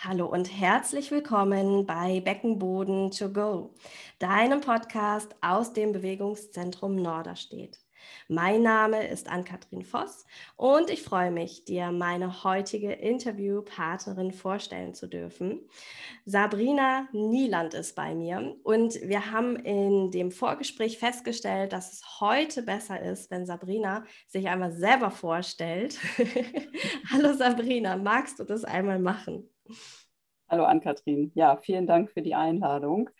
Hallo und herzlich willkommen bei Beckenboden to go, deinem Podcast aus dem Bewegungszentrum Norderstedt. Mein Name ist Ann-Kathrin Voss und ich freue mich, dir meine heutige Interviewpartnerin vorstellen zu dürfen. Sabrina Nieland ist bei mir und wir haben in dem Vorgespräch festgestellt, dass es heute besser ist, wenn Sabrina sich einmal selber vorstellt. Hallo Sabrina, magst du das einmal machen? Hallo Ann-Kathrin. Ja, vielen Dank für die Einladung.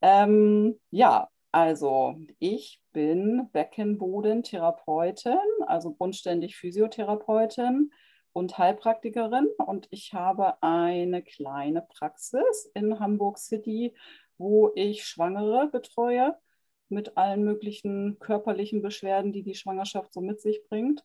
Ähm, ja, also ich bin Beckenbodentherapeutin, also grundständig Physiotherapeutin und Heilpraktikerin und ich habe eine kleine Praxis in Hamburg City, wo ich Schwangere betreue mit allen möglichen körperlichen Beschwerden, die die Schwangerschaft so mit sich bringt.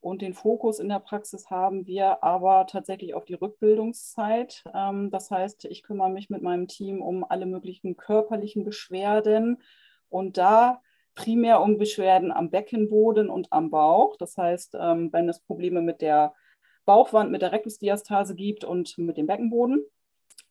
Und den Fokus in der Praxis haben wir aber tatsächlich auf die Rückbildungszeit. Ähm, das heißt, ich kümmere mich mit meinem Team um alle möglichen körperlichen Beschwerden und da primär um Beschwerden am Beckenboden und am Bauch. Das heißt, ähm, wenn es Probleme mit der Bauchwand, mit der Rektusdiastase gibt und mit dem Beckenboden,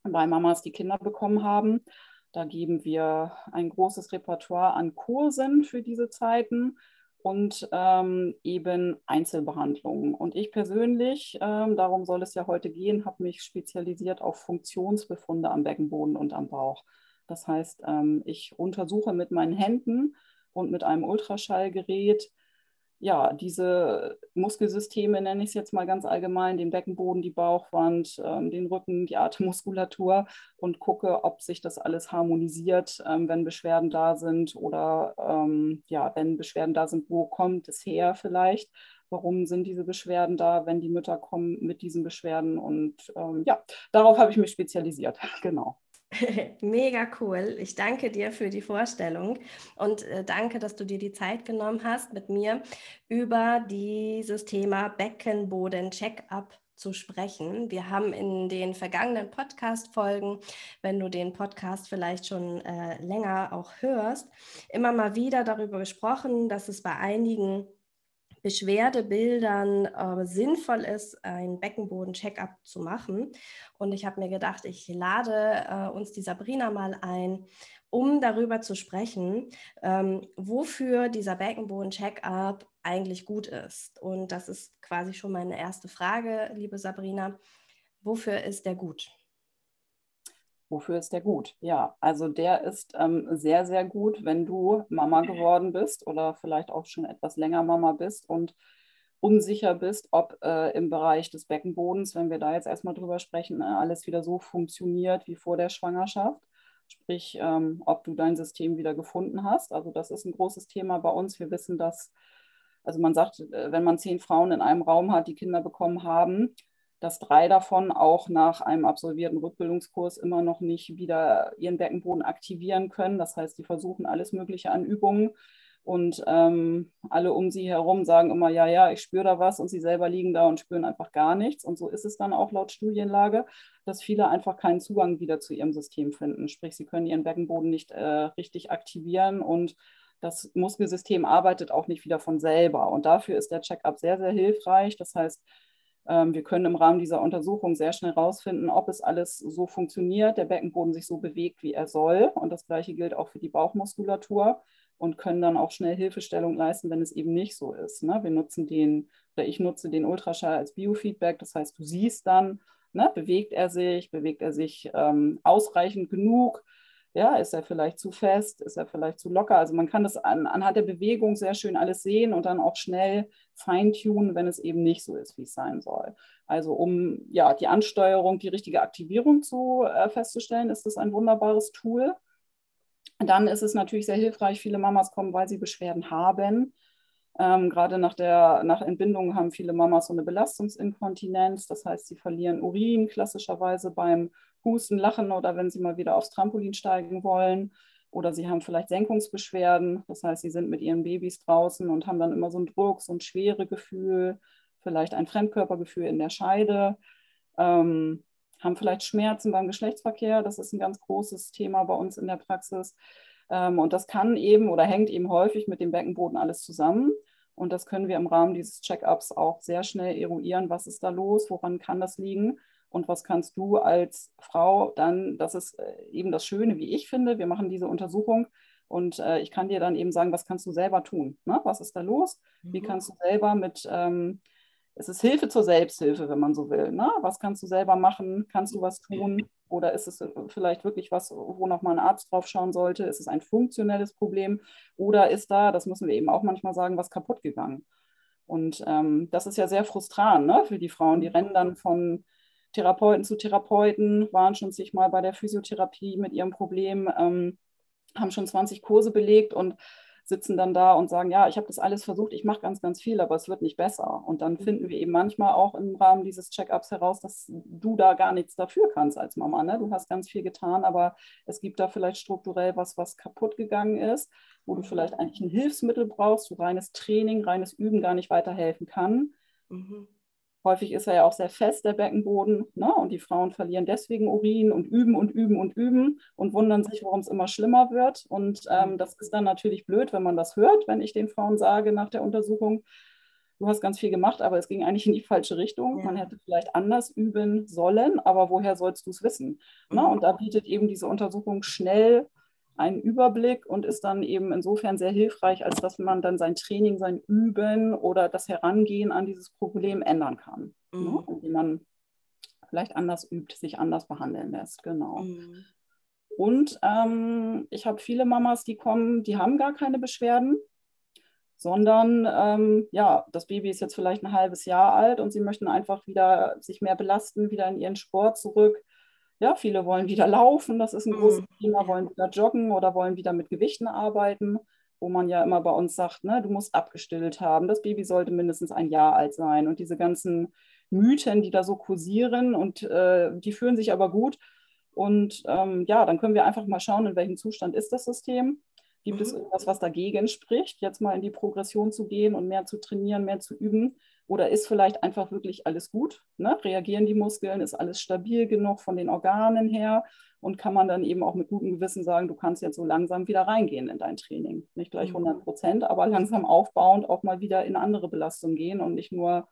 bei Mamas, die Kinder bekommen haben. Da geben wir ein großes Repertoire an Kursen für diese Zeiten und ähm, eben Einzelbehandlungen. Und ich persönlich, ähm, darum soll es ja heute gehen, habe mich spezialisiert auf Funktionsbefunde am Beckenboden und am Bauch. Das heißt, ähm, ich untersuche mit meinen Händen und mit einem Ultraschallgerät ja, diese Muskelsysteme, nenne ich es jetzt mal ganz allgemein, den Beckenboden, die Bauchwand, ähm, den Rücken, die Atemmuskulatur und gucke, ob sich das alles harmonisiert, ähm, wenn Beschwerden da sind oder ähm, ja, wenn Beschwerden da sind, wo kommt es her vielleicht? Warum sind diese Beschwerden da, wenn die Mütter kommen mit diesen Beschwerden? Und ähm, ja, darauf habe ich mich spezialisiert, genau. Mega cool. Ich danke dir für die Vorstellung und äh, danke, dass du dir die Zeit genommen hast, mit mir über dieses Thema Beckenboden-Check-up zu sprechen. Wir haben in den vergangenen Podcast-Folgen, wenn du den Podcast vielleicht schon äh, länger auch hörst, immer mal wieder darüber gesprochen, dass es bei einigen Beschwerdebildern äh, sinnvoll ist, ein Beckenboden-Check-up zu machen. Und ich habe mir gedacht, ich lade äh, uns die Sabrina mal ein, um darüber zu sprechen, ähm, wofür dieser Beckenboden-Check-up eigentlich gut ist. Und das ist quasi schon meine erste Frage, liebe Sabrina. Wofür ist der gut? Wofür ist der gut? Ja, also der ist ähm, sehr, sehr gut, wenn du Mama geworden bist oder vielleicht auch schon etwas länger Mama bist und unsicher bist, ob äh, im Bereich des Beckenbodens, wenn wir da jetzt erstmal drüber sprechen, äh, alles wieder so funktioniert wie vor der Schwangerschaft. Sprich, ähm, ob du dein System wieder gefunden hast. Also das ist ein großes Thema bei uns. Wir wissen, dass, also man sagt, äh, wenn man zehn Frauen in einem Raum hat, die Kinder bekommen haben, dass drei davon auch nach einem absolvierten Rückbildungskurs immer noch nicht wieder ihren Beckenboden aktivieren können. Das heißt, die versuchen alles Mögliche an Übungen und ähm, alle um sie herum sagen immer, ja, ja, ich spüre da was und sie selber liegen da und spüren einfach gar nichts. Und so ist es dann auch laut Studienlage, dass viele einfach keinen Zugang wieder zu ihrem System finden. Sprich, sie können ihren Beckenboden nicht äh, richtig aktivieren und das Muskelsystem arbeitet auch nicht wieder von selber. Und dafür ist der Check-up sehr, sehr hilfreich. Das heißt, wir können im Rahmen dieser Untersuchung sehr schnell herausfinden, ob es alles so funktioniert, der Beckenboden sich so bewegt, wie er soll. Und das Gleiche gilt auch für die Bauchmuskulatur und können dann auch schnell Hilfestellung leisten, wenn es eben nicht so ist. Ne? Wir nutzen den, oder ich nutze den Ultraschall als Biofeedback. Das heißt, du siehst dann, ne, bewegt er sich, bewegt er sich ähm, ausreichend genug, ja, ist er vielleicht zu fest? Ist er vielleicht zu locker? Also man kann das an, anhand der Bewegung sehr schön alles sehen und dann auch schnell feintunen, wenn es eben nicht so ist, wie es sein soll. Also um ja, die Ansteuerung, die richtige Aktivierung zu äh, festzustellen, ist das ein wunderbares Tool. Dann ist es natürlich sehr hilfreich, viele Mamas kommen, weil sie Beschwerden haben. Ähm, gerade nach der nach Entbindung haben viele Mamas so eine Belastungsinkontinenz. Das heißt, sie verlieren Urin klassischerweise beim Husten, Lachen oder wenn sie mal wieder aufs Trampolin steigen wollen. Oder sie haben vielleicht Senkungsbeschwerden. Das heißt, sie sind mit ihren Babys draußen und haben dann immer so ein Druck, so ein schwere Gefühl, vielleicht ein Fremdkörpergefühl in der Scheide. Ähm, haben vielleicht Schmerzen beim Geschlechtsverkehr. Das ist ein ganz großes Thema bei uns in der Praxis. Ähm, und das kann eben oder hängt eben häufig mit dem Beckenboden alles zusammen. Und das können wir im Rahmen dieses Check-ups auch sehr schnell eruieren, was ist da los, woran kann das liegen. Und was kannst du als Frau dann, das ist äh, eben das Schöne, wie ich finde, wir machen diese Untersuchung und äh, ich kann dir dann eben sagen, was kannst du selber tun? Ne? Was ist da los? Wie mhm. kannst du selber mit, ähm, es ist Hilfe zur Selbsthilfe, wenn man so will. Ne? Was kannst du selber machen? Kannst du was tun? Oder ist es äh, vielleicht wirklich was, wo nochmal ein Arzt drauf schauen sollte? Ist es ein funktionelles Problem? Oder ist da, das müssen wir eben auch manchmal sagen, was kaputt gegangen? Und ähm, das ist ja sehr frustrant ne, für die Frauen. Die rennen dann von Therapeuten zu Therapeuten, waren schon sich mal bei der Physiotherapie mit ihrem Problem, ähm, haben schon 20 Kurse belegt und sitzen dann da und sagen, ja, ich habe das alles versucht, ich mache ganz, ganz viel, aber es wird nicht besser. Und dann finden wir eben manchmal auch im Rahmen dieses Check-ups heraus, dass du da gar nichts dafür kannst als Mama. Ne? Du hast ganz viel getan, aber es gibt da vielleicht strukturell was, was kaputt gegangen ist, wo du vielleicht eigentlich ein Hilfsmittel brauchst, wo reines Training, reines Üben gar nicht weiterhelfen kann. Mhm. Häufig ist er ja auch sehr fest, der Beckenboden. Ne? Und die Frauen verlieren deswegen Urin und üben und üben und üben und wundern sich, warum es immer schlimmer wird. Und ähm, das ist dann natürlich blöd, wenn man das hört, wenn ich den Frauen sage nach der Untersuchung, du hast ganz viel gemacht, aber es ging eigentlich in die falsche Richtung. Ja. Man hätte vielleicht anders üben sollen, aber woher sollst du es wissen? Ne? Mhm. Ne? Und da bietet eben diese Untersuchung schnell einen Überblick und ist dann eben insofern sehr hilfreich, als dass man dann sein Training, sein Üben oder das Herangehen an dieses Problem ändern kann. Ne? Mhm. Ne? Indem man vielleicht anders übt, sich anders behandeln lässt. Genau. Mhm. Und ähm, ich habe viele Mamas, die kommen, die haben gar keine Beschwerden, sondern ähm, ja, das Baby ist jetzt vielleicht ein halbes Jahr alt und sie möchten einfach wieder sich mehr belasten, wieder in ihren Sport zurück ja, viele wollen wieder laufen, das ist ein großes mhm. Thema, wollen wieder joggen oder wollen wieder mit Gewichten arbeiten, wo man ja immer bei uns sagt, ne, du musst abgestillt haben, das Baby sollte mindestens ein Jahr alt sein. Und diese ganzen Mythen, die da so kursieren und äh, die fühlen sich aber gut. Und ähm, ja, dann können wir einfach mal schauen, in welchem Zustand ist das System. Gibt mhm. es irgendwas, was dagegen spricht, jetzt mal in die Progression zu gehen und mehr zu trainieren, mehr zu üben? Oder ist vielleicht einfach wirklich alles gut? Ne? Reagieren die Muskeln? Ist alles stabil genug von den Organen her? Und kann man dann eben auch mit gutem Gewissen sagen, du kannst jetzt so langsam wieder reingehen in dein Training. Nicht gleich 100 mhm. Prozent, aber langsam aufbauend auch mal wieder in andere Belastungen gehen und nicht nur,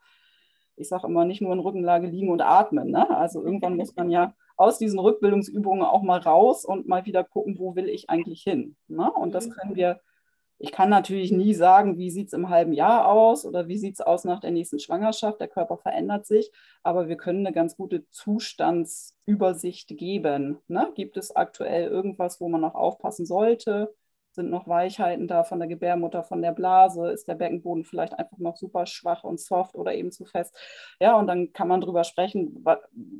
ich sage immer, nicht nur in Rückenlage liegen und atmen. Ne? Also irgendwann muss man ja aus diesen Rückbildungsübungen auch mal raus und mal wieder gucken, wo will ich eigentlich hin. Ne? Und das mhm. können wir ich kann natürlich nie sagen, wie sieht es im halben Jahr aus oder wie sieht es aus nach der nächsten Schwangerschaft. Der Körper verändert sich, aber wir können eine ganz gute Zustandsübersicht geben. Ne? Gibt es aktuell irgendwas, wo man noch aufpassen sollte? Sind noch Weichheiten da von der Gebärmutter, von der Blase? Ist der Beckenboden vielleicht einfach noch super schwach und soft oder eben zu fest? Ja, und dann kann man darüber sprechen,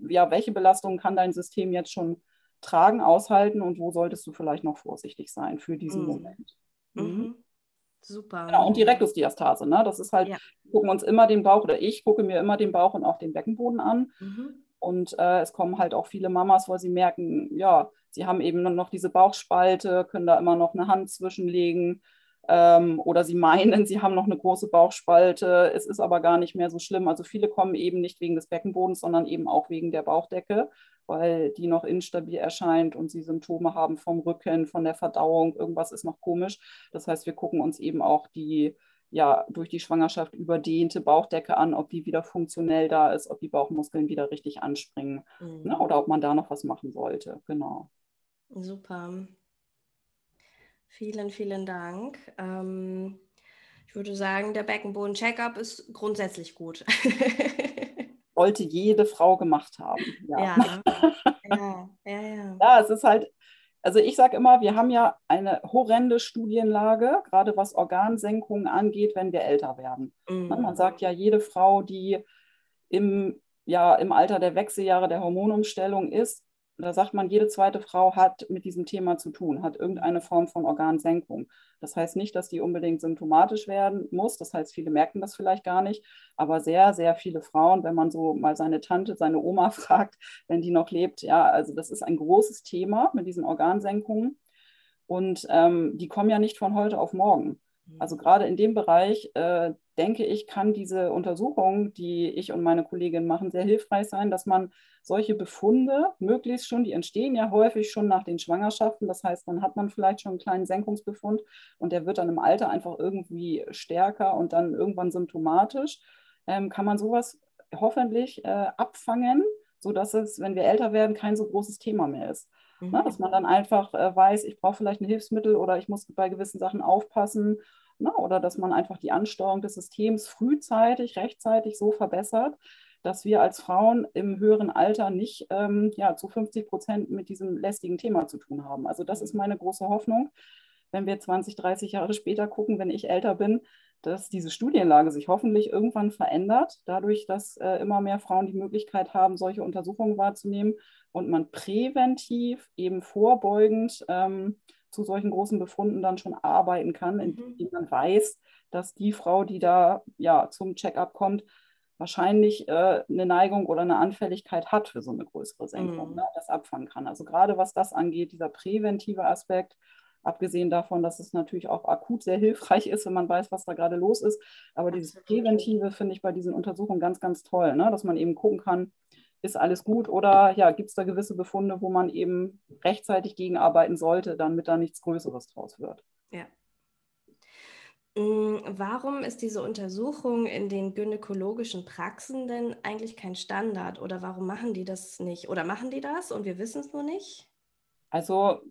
ja, welche Belastungen kann dein System jetzt schon tragen, aushalten und wo solltest du vielleicht noch vorsichtig sein für diesen mhm. Moment? Mhm. mhm. Super. Genau, und die Rektusdiastase, ne? Das ist halt, ja. wir gucken uns immer den Bauch oder ich gucke mir immer den Bauch und auch den Beckenboden an. Mhm. Und äh, es kommen halt auch viele Mamas, weil sie merken, ja, sie haben eben noch diese Bauchspalte, können da immer noch eine Hand zwischenlegen. Ähm, oder sie meinen, sie haben noch eine große Bauchspalte, es ist aber gar nicht mehr so schlimm. Also viele kommen eben nicht wegen des Beckenbodens, sondern eben auch wegen der Bauchdecke weil die noch instabil erscheint und sie Symptome haben vom Rücken, von der Verdauung, irgendwas ist noch komisch. Das heißt, wir gucken uns eben auch die ja, durch die Schwangerschaft überdehnte Bauchdecke an, ob die wieder funktionell da ist, ob die Bauchmuskeln wieder richtig anspringen mhm. ne, oder ob man da noch was machen sollte. Genau. Super. Vielen, vielen Dank. Ähm, ich würde sagen, der Beckenboden-Checkup ist grundsätzlich gut. sollte jede Frau gemacht haben. Ja, ja, ja, ja, ja. ja es ist halt, also ich sage immer, wir haben ja eine horrende Studienlage, gerade was Organsenkungen angeht, wenn wir älter werden. Mhm. Man sagt ja, jede Frau, die im, ja, im Alter der Wechseljahre der Hormonumstellung ist, da sagt man, jede zweite Frau hat mit diesem Thema zu tun, hat irgendeine Form von Organsenkung. Das heißt nicht, dass die unbedingt symptomatisch werden muss. Das heißt, viele merken das vielleicht gar nicht. Aber sehr, sehr viele Frauen, wenn man so mal seine Tante, seine Oma fragt, wenn die noch lebt, ja, also das ist ein großes Thema mit diesen Organsenkungen. Und ähm, die kommen ja nicht von heute auf morgen. Also gerade in dem Bereich, äh, denke ich, kann diese Untersuchung, die ich und meine Kollegin machen, sehr hilfreich sein, dass man solche Befunde möglichst schon, die entstehen ja häufig schon nach den Schwangerschaften. Das heißt, dann hat man vielleicht schon einen kleinen Senkungsbefund und der wird dann im Alter einfach irgendwie stärker und dann irgendwann symptomatisch. Ähm, kann man sowas hoffentlich äh, abfangen sodass es, wenn wir älter werden, kein so großes Thema mehr ist. Mhm. Na, dass man dann einfach äh, weiß, ich brauche vielleicht ein Hilfsmittel oder ich muss bei gewissen Sachen aufpassen. Na, oder dass man einfach die Ansteuerung des Systems frühzeitig, rechtzeitig so verbessert, dass wir als Frauen im höheren Alter nicht ähm, ja, zu 50 Prozent mit diesem lästigen Thema zu tun haben. Also das ist meine große Hoffnung, wenn wir 20, 30 Jahre später gucken, wenn ich älter bin, dass diese Studienlage sich hoffentlich irgendwann verändert, dadurch, dass äh, immer mehr Frauen die Möglichkeit haben, solche Untersuchungen wahrzunehmen und man präventiv, eben vorbeugend ähm, zu solchen großen Befunden dann schon arbeiten kann, indem mhm. man weiß, dass die Frau, die da ja zum Checkup kommt, wahrscheinlich äh, eine Neigung oder eine Anfälligkeit hat für so eine größere Senkung, mhm. ne, das abfangen kann. Also gerade was das angeht, dieser präventive Aspekt, abgesehen davon, dass es natürlich auch akut sehr hilfreich ist, wenn man weiß, was da gerade los ist. Aber dieses Präventive finde ich bei diesen Untersuchungen ganz, ganz toll, ne? dass man eben gucken kann, ist alles gut oder ja, gibt es da gewisse Befunde, wo man eben rechtzeitig gegenarbeiten sollte, damit da nichts Größeres draus wird. Ja. Mm, warum ist diese Untersuchung in den gynäkologischen Praxen denn eigentlich kein Standard oder warum machen die das nicht? Oder machen die das und wir wissen es nur nicht? Also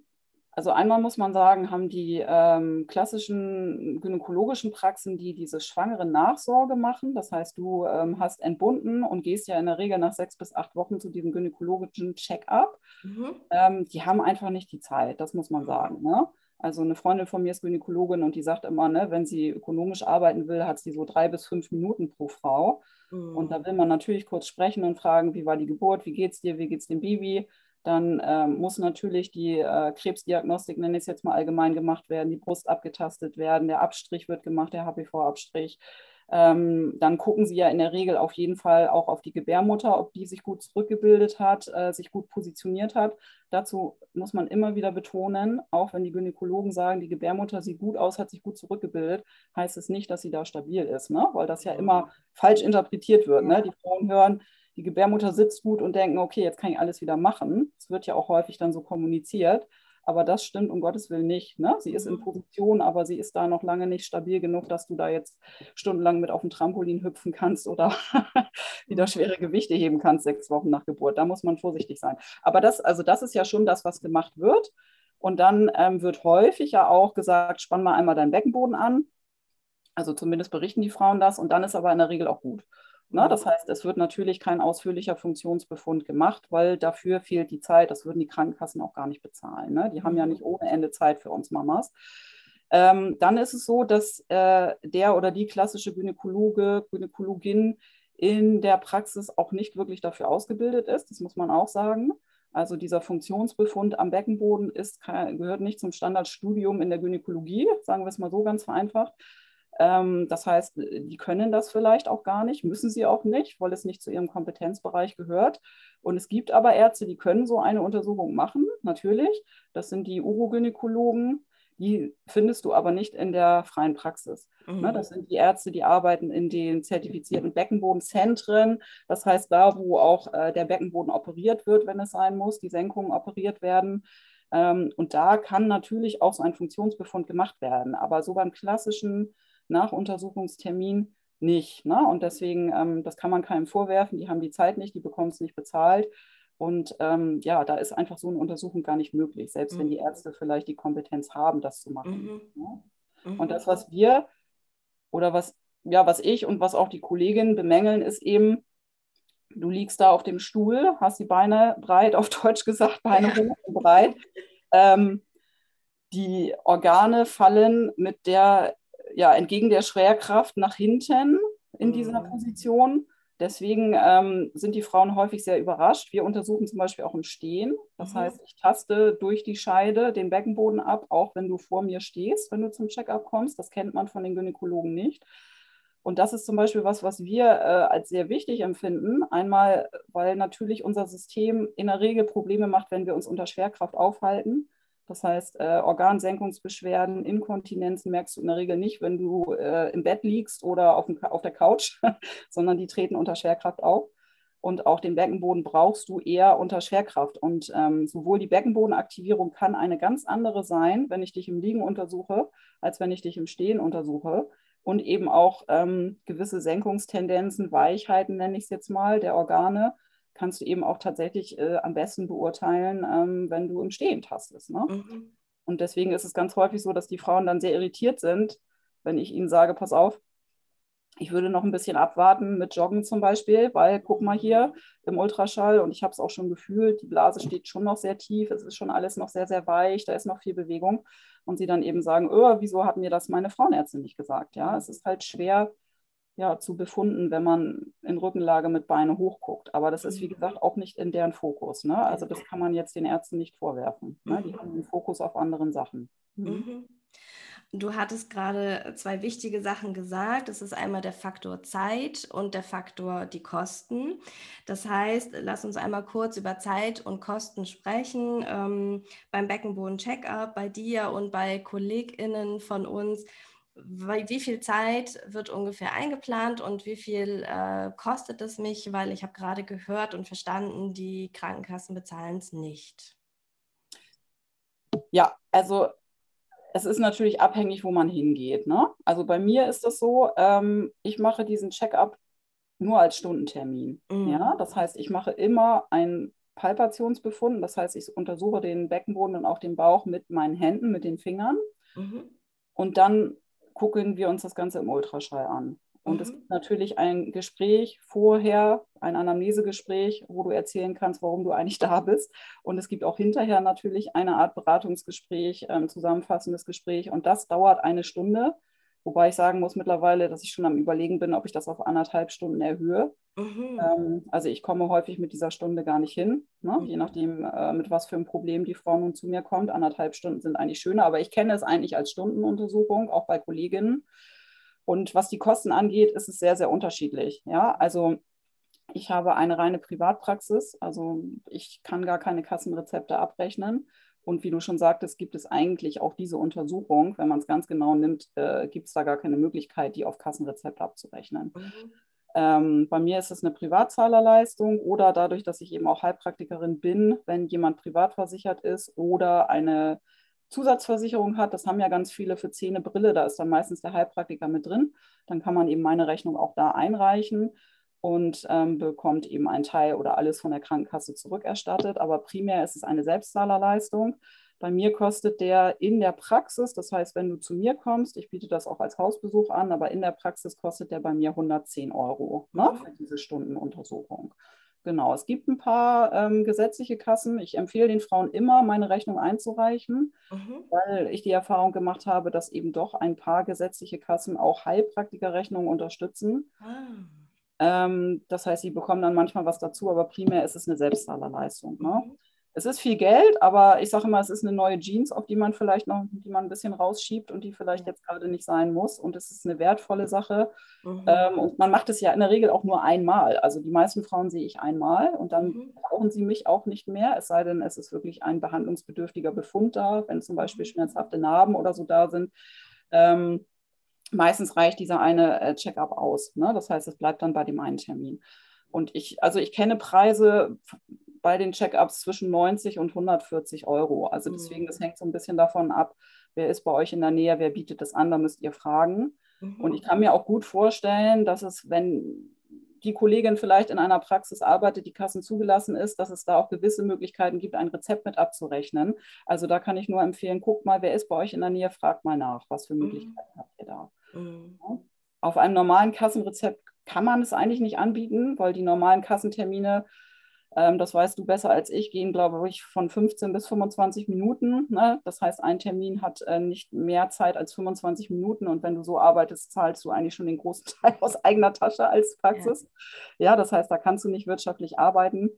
also einmal muss man sagen, haben die ähm, klassischen gynäkologischen Praxen, die diese schwangere Nachsorge machen. Das heißt, du ähm, hast entbunden und gehst ja in der Regel nach sechs bis acht Wochen zu diesem gynäkologischen Check-up. Mhm. Ähm, die haben einfach nicht die Zeit, das muss man sagen. Ne? Also eine Freundin von mir ist Gynäkologin und die sagt immer, ne, wenn sie ökonomisch arbeiten will, hat sie so drei bis fünf Minuten pro Frau. Mhm. Und da will man natürlich kurz sprechen und fragen, wie war die Geburt, wie geht's dir, wie geht's dem Baby? Dann ähm, muss natürlich die äh, Krebsdiagnostik, nenne ich es jetzt mal allgemein, gemacht werden, die Brust abgetastet werden, der Abstrich wird gemacht, der HPV-Abstrich. Ähm, dann gucken sie ja in der Regel auf jeden Fall auch auf die Gebärmutter, ob die sich gut zurückgebildet hat, äh, sich gut positioniert hat. Dazu muss man immer wieder betonen, auch wenn die Gynäkologen sagen, die Gebärmutter sieht gut aus, hat sich gut zurückgebildet, heißt es nicht, dass sie da stabil ist, ne? weil das ja immer falsch interpretiert wird. Ne? Die Frauen hören, die Gebärmutter sitzt gut und denken, okay, jetzt kann ich alles wieder machen. Es wird ja auch häufig dann so kommuniziert. Aber das stimmt um Gottes Willen nicht. Ne? Sie ist in mhm. Position, aber sie ist da noch lange nicht stabil genug, dass du da jetzt stundenlang mit auf dem Trampolin hüpfen kannst oder wieder mhm. schwere Gewichte heben kannst, sechs Wochen nach Geburt. Da muss man vorsichtig sein. Aber das, also das ist ja schon das, was gemacht wird. Und dann ähm, wird häufig ja auch gesagt, spann mal einmal deinen Beckenboden an. Also zumindest berichten die Frauen das und dann ist aber in der Regel auch gut. Na, ne, das heißt, es wird natürlich kein ausführlicher Funktionsbefund gemacht, weil dafür fehlt die Zeit. Das würden die Krankenkassen auch gar nicht bezahlen. Ne? Die haben ja nicht ohne Ende Zeit für uns Mamas. Ähm, dann ist es so, dass äh, der oder die klassische Gynäkologe, Gynäkologin in der Praxis auch nicht wirklich dafür ausgebildet ist. Das muss man auch sagen. Also dieser Funktionsbefund am Beckenboden ist, gehört nicht zum Standardstudium in der Gynäkologie, sagen wir es mal so ganz vereinfacht, das heißt, die können das vielleicht auch gar nicht, müssen sie auch nicht, weil es nicht zu ihrem Kompetenzbereich gehört. Und es gibt aber Ärzte, die können so eine Untersuchung machen, natürlich. Das sind die Urogynäkologen. Die findest du aber nicht in der freien Praxis. Mhm. Ne, das sind die Ärzte, die arbeiten in den zertifizierten Beckenbodenzentren. Das heißt, da, wo auch äh, der Beckenboden operiert wird, wenn es sein muss, die Senkungen operiert werden. Ähm, und da kann natürlich auch so ein Funktionsbefund gemacht werden. Aber so beim klassischen nach Untersuchungstermin nicht. Ne? Und deswegen, ähm, das kann man keinem vorwerfen, die haben die Zeit nicht, die bekommen es nicht bezahlt. Und ähm, ja, da ist einfach so eine Untersuchung gar nicht möglich, selbst mhm. wenn die Ärzte vielleicht die Kompetenz haben, das zu machen. Mhm. Ne? Mhm. Und das, was wir oder was, ja, was ich und was auch die Kolleginnen bemängeln, ist eben, du liegst da auf dem Stuhl, hast die Beine breit, auf Deutsch gesagt, Beine hoch und breit. Ähm, die Organe fallen mit der ja, entgegen der Schwerkraft nach hinten in dieser mhm. Position. Deswegen ähm, sind die Frauen häufig sehr überrascht. Wir untersuchen zum Beispiel auch im Stehen. Das mhm. heißt, ich taste durch die Scheide den Beckenboden ab, auch wenn du vor mir stehst, wenn du zum Checkup kommst. Das kennt man von den Gynäkologen nicht. Und das ist zum Beispiel was, was wir äh, als sehr wichtig empfinden. Einmal, weil natürlich unser System in der Regel Probleme macht, wenn wir uns unter Schwerkraft aufhalten. Das heißt, äh, Organsenkungsbeschwerden, Inkontinenzen merkst du in der Regel nicht, wenn du äh, im Bett liegst oder auf, dem, auf der Couch, sondern die treten unter Schwerkraft auf. Und auch den Beckenboden brauchst du eher unter Schwerkraft. Und ähm, sowohl die Beckenbodenaktivierung kann eine ganz andere sein, wenn ich dich im Liegen untersuche, als wenn ich dich im Stehen untersuche. Und eben auch ähm, gewisse Senkungstendenzen, Weichheiten nenne ich es jetzt mal, der Organe, kannst du eben auch tatsächlich äh, am besten beurteilen, ähm, wenn du im Stehen tastest. Ne? Mhm. Und deswegen ist es ganz häufig so, dass die Frauen dann sehr irritiert sind, wenn ich ihnen sage, pass auf, ich würde noch ein bisschen abwarten mit Joggen zum Beispiel, weil guck mal hier im Ultraschall und ich habe es auch schon gefühlt, die Blase steht schon noch sehr tief, es ist schon alles noch sehr, sehr weich, da ist noch viel Bewegung. Und sie dann eben sagen, oh, wieso hat mir das meine Frauenärztin nicht gesagt? Ja, es ist halt schwer ja, zu befunden, wenn man in Rückenlage mit Beine hochguckt. Aber das ist, wie gesagt, auch nicht in deren Fokus. Ne? Also das kann man jetzt den Ärzten nicht vorwerfen. Ne? Die haben den Fokus auf anderen Sachen. Mhm. mhm. Du hattest gerade zwei wichtige Sachen gesagt. Das ist einmal der Faktor Zeit und der Faktor die Kosten. Das heißt, lass uns einmal kurz über Zeit und Kosten sprechen. Ähm, beim Beckenboden-Checkup, bei dir und bei KollegInnen von uns, wie viel Zeit wird ungefähr eingeplant und wie viel äh, kostet es mich? Weil ich habe gerade gehört und verstanden, die Krankenkassen bezahlen es nicht. Ja, also es ist natürlich abhängig, wo man hingeht. Ne? Also bei mir ist das so, ähm, ich mache diesen Check-up nur als Stundentermin. Mhm. Ja? Das heißt, ich mache immer einen Palpationsbefund. Das heißt, ich untersuche den Beckenboden und auch den Bauch mit meinen Händen, mit den Fingern. Mhm. Und dann gucken wir uns das Ganze im Ultraschall an. Und mhm. es gibt natürlich ein Gespräch vorher, ein Anamnesegespräch, wo du erzählen kannst, warum du eigentlich da bist. Und es gibt auch hinterher natürlich eine Art Beratungsgespräch, ein zusammenfassendes Gespräch. Und das dauert eine Stunde. Wobei ich sagen muss mittlerweile, dass ich schon am Überlegen bin, ob ich das auf anderthalb Stunden erhöhe. Mhm. Ähm, also ich komme häufig mit dieser Stunde gar nicht hin, ne? mhm. je nachdem, äh, mit was für einem Problem die Frau nun zu mir kommt. Anderthalb Stunden sind eigentlich schöner, aber ich kenne es eigentlich als Stundenuntersuchung, auch bei Kolleginnen. Und was die Kosten angeht, ist es sehr, sehr unterschiedlich. Ja, also ich habe eine reine Privatpraxis, also ich kann gar keine Kassenrezepte abrechnen. Und wie du schon sagtest, gibt es eigentlich auch diese Untersuchung, wenn man es ganz genau nimmt, äh, gibt es da gar keine Möglichkeit, die auf Kassenrezept abzurechnen. Mhm. Ähm, bei mir ist es eine Privatzahlerleistung oder dadurch, dass ich eben auch Heilpraktikerin bin, wenn jemand privat versichert ist oder eine Zusatzversicherung hat, das haben ja ganz viele für Zähne, Brille, da ist dann meistens der Heilpraktiker mit drin, dann kann man eben meine Rechnung auch da einreichen und ähm, bekommt eben einen Teil oder alles von der Krankenkasse zurückerstattet. Aber primär ist es eine Selbstzahlerleistung. Bei mir kostet der in der Praxis, das heißt, wenn du zu mir kommst, ich biete das auch als Hausbesuch an, aber in der Praxis kostet der bei mir 110 Euro ne, für diese Stundenuntersuchung. Genau, es gibt ein paar ähm, gesetzliche Kassen. Ich empfehle den Frauen immer, meine Rechnung einzureichen, mhm. weil ich die Erfahrung gemacht habe, dass eben doch ein paar gesetzliche Kassen auch Heilpraktikerrechnungen unterstützen. Ah. Ähm, das heißt, sie bekommen dann manchmal was dazu, aber primär ist es eine Selbstzahlerleistung. Ne? Mhm. Es ist viel Geld, aber ich sage immer, es ist eine neue Jeans, auf die man vielleicht noch, die man ein bisschen rausschiebt und die vielleicht jetzt gerade nicht sein muss. Und es ist eine wertvolle Sache. Mhm. Ähm, und man macht es ja in der Regel auch nur einmal. Also die meisten Frauen sehe ich einmal und dann mhm. brauchen sie mich auch nicht mehr, es sei denn, es ist wirklich ein behandlungsbedürftiger Befund da, wenn zum Beispiel mhm. schmerzhafte Narben oder so da sind. Ähm, meistens reicht dieser eine äh, Check-up aus. Ne? Das heißt, es bleibt dann bei dem einen Termin. Und ich, also ich kenne Preise bei den Check-ups zwischen 90 und 140 Euro. Also deswegen, mhm. das hängt so ein bisschen davon ab, wer ist bei euch in der Nähe, wer bietet das an, da müsst ihr fragen. Mhm. Und ich kann mir auch gut vorstellen, dass es, wenn die Kollegin vielleicht in einer Praxis arbeitet, die Kassen zugelassen ist, dass es da auch gewisse Möglichkeiten gibt, ein Rezept mit abzurechnen. Also da kann ich nur empfehlen, guckt mal, wer ist bei euch in der Nähe, fragt mal nach, was für mhm. Möglichkeiten mhm. habt ihr da. Mhm. Auf einem normalen Kassenrezept kann man es eigentlich nicht anbieten, weil die normalen Kassentermine ähm, das weißt du besser als ich, gehen, glaube ich, von 15 bis 25 Minuten. Ne? Das heißt, ein Termin hat äh, nicht mehr Zeit als 25 Minuten und wenn du so arbeitest, zahlst du eigentlich schon den großen Teil aus eigener Tasche als Praxis. Ja, ja das heißt, da kannst du nicht wirtschaftlich arbeiten.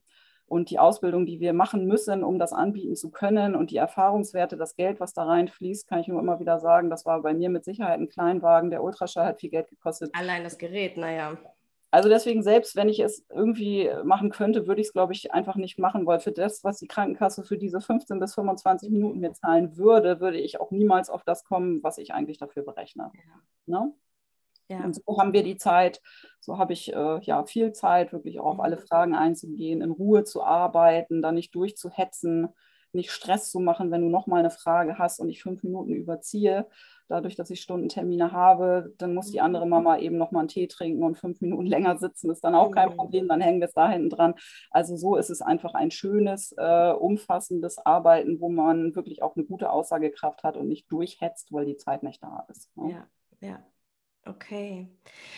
Und die Ausbildung, die wir machen müssen, um das anbieten zu können und die Erfahrungswerte, das Geld, was da reinfließt, kann ich nur immer wieder sagen, das war bei mir mit Sicherheit ein Kleinwagen. Der Ultraschall hat viel Geld gekostet. Allein das Gerät, naja. Also deswegen, selbst wenn ich es irgendwie machen könnte, würde ich es, glaube ich, einfach nicht machen, weil für das, was die Krankenkasse für diese 15 bis 25 Minuten mir zahlen würde, würde ich auch niemals auf das kommen, was ich eigentlich dafür berechne. Ja. Ne? Ja. Und so haben wir die Zeit, so habe ich äh, ja viel Zeit, wirklich auch auf alle Fragen einzugehen, in Ruhe zu arbeiten, da nicht durchzuhetzen. nicht Stress zu machen, wenn du nochmal eine Frage hast und ich fünf Minuten überziehe. Dadurch, dass ich Stundentermine habe, dann muss die andere Mama eben nochmal einen Tee trinken und fünf Minuten länger sitzen, ist dann auch kein mhm. Problem, dann hängen wir es da hinten dran. Also so ist es einfach ein schönes, äh, umfassendes Arbeiten, wo man wirklich auch eine gute Aussagekraft hat und nicht durchhetzt, weil die Zeit nicht da ist. Ne? Ja, ja. Okay.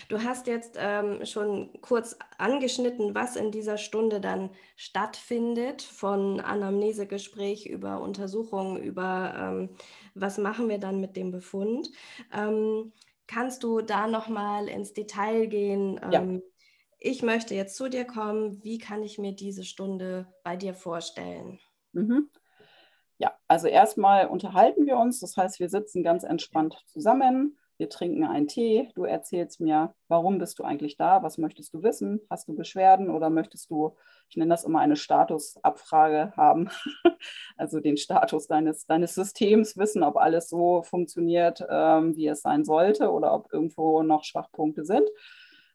Du hast jetzt ähm, schon kurz angeschnitten, was in dieser Stunde dann stattfindet, von Anamnesegespräch über Untersuchungen, über ähm, was machen wir dann mit dem Befund. Ähm, kannst du da nochmal ins Detail gehen? Ja. Ähm, ich möchte jetzt zu dir kommen. Wie kann ich mir diese Stunde bei dir vorstellen? Mhm. Ja, also erstmal unterhalten wir uns. Das heißt, wir sitzen ganz entspannt zusammen wir trinken einen Tee, du erzählst mir, warum bist du eigentlich da, was möchtest du wissen, hast du Beschwerden oder möchtest du, ich nenne das immer eine Statusabfrage haben, also den Status deines, deines Systems wissen, ob alles so funktioniert, ähm, wie es sein sollte oder ob irgendwo noch Schwachpunkte sind.